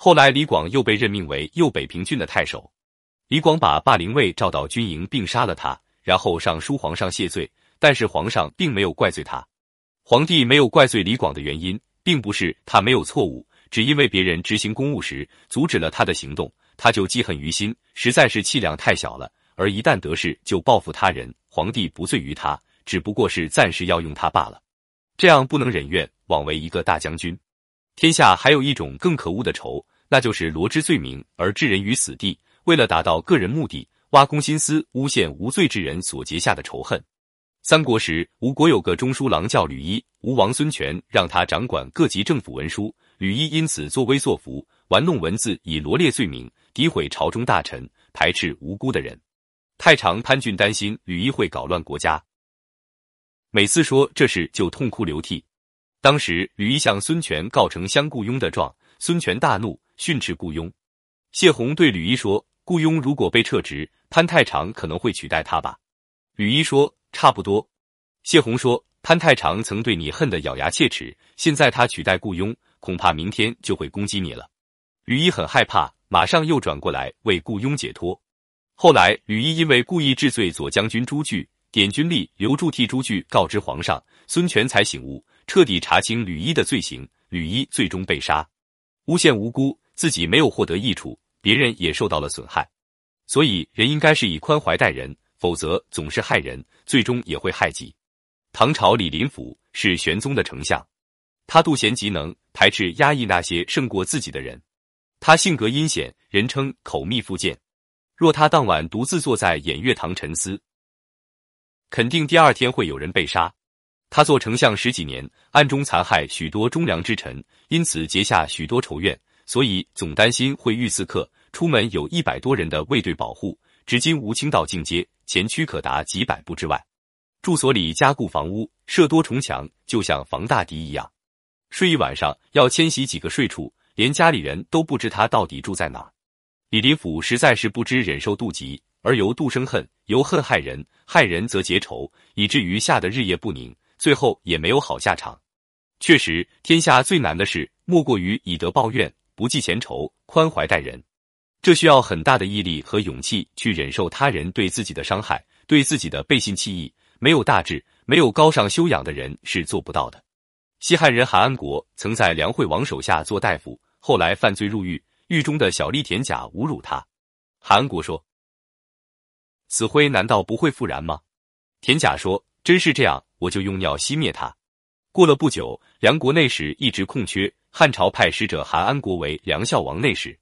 后来李广又被任命为右北平郡的太守。李广把霸陵尉召到军营，并杀了他，然后上书皇上谢罪。但是皇上并没有怪罪他。皇帝没有怪罪李广的原因，并不是他没有错误，只因为别人执行公务时阻止了他的行动，他就记恨于心，实在是气量太小了。而一旦得势就报复他人，皇帝不罪于他，只不过是暂时要用他罢了。这样不能忍怨，枉为一个大将军。天下还有一种更可恶的仇，那就是罗织罪名而置人于死地。为了达到个人目的，挖空心思诬陷无罪之人所结下的仇恨。三国时，吴国有个中书郎叫吕一，吴王孙权让他掌管各级政府文书，吕一因此作威作福，玩弄文字，以罗列罪名，诋毁朝中大臣，排斥无辜的人。太常潘俊担心吕一会搞乱国家，每次说这事就痛哭流涕。当时吕一向孙权告成相雇佣的状，孙权大怒，训斥雇佣。谢宏对吕一说。雇佣如果被撤职，潘太常可能会取代他吧？吕一说：“差不多。”谢宏说：“潘太常曾对你恨得咬牙切齿，现在他取代雇佣，恐怕明天就会攻击你了。”吕一很害怕，马上又转过来为雇佣解脱。后来，吕一因为故意治罪左将军朱据，点军吏刘柱替朱据告知皇上，孙权才醒悟，彻底查清吕一的罪行，吕一最终被杀。诬陷无辜，自己没有获得益处。别人也受到了损害，所以人应该是以宽怀待人，否则总是害人，最终也会害己。唐朝李林甫是玄宗的丞相，他妒贤嫉能，排斥压抑那些胜过自己的人。他性格阴险，人称口蜜腹剑。若他当晚独自坐在偃月堂沉思，肯定第二天会有人被杀。他做丞相十几年，暗中残害许多忠良之臣，因此结下许多仇怨。所以总担心会遇刺客，出门有一百多人的卫队保护。至今无清道进阶，前驱可达几百步之外。住所里加固房屋，设多重墙，就像防大敌一样。睡一晚上要迁徙几个睡处，连家里人都不知他到底住在哪。李林甫实在是不知忍受妒忌，而由妒生恨，由恨害人，害人则结仇，以至于吓得日夜不宁，最后也没有好下场。确实，天下最难的事，莫过于以德报怨。不计前仇，宽怀待人，这需要很大的毅力和勇气去忍受他人对自己的伤害，对自己的背信弃义。没有大志、没有高尚修养的人是做不到的。西汉人韩安国曾在梁惠王手下做大夫，后来犯罪入狱，狱中的小吏田甲侮辱他。韩安国说：“死灰难道不会复燃吗？”田甲说：“真是这样，我就用尿熄灭它。”过了不久，梁国内史一直空缺。汉朝派使者韩安国为梁孝王内史。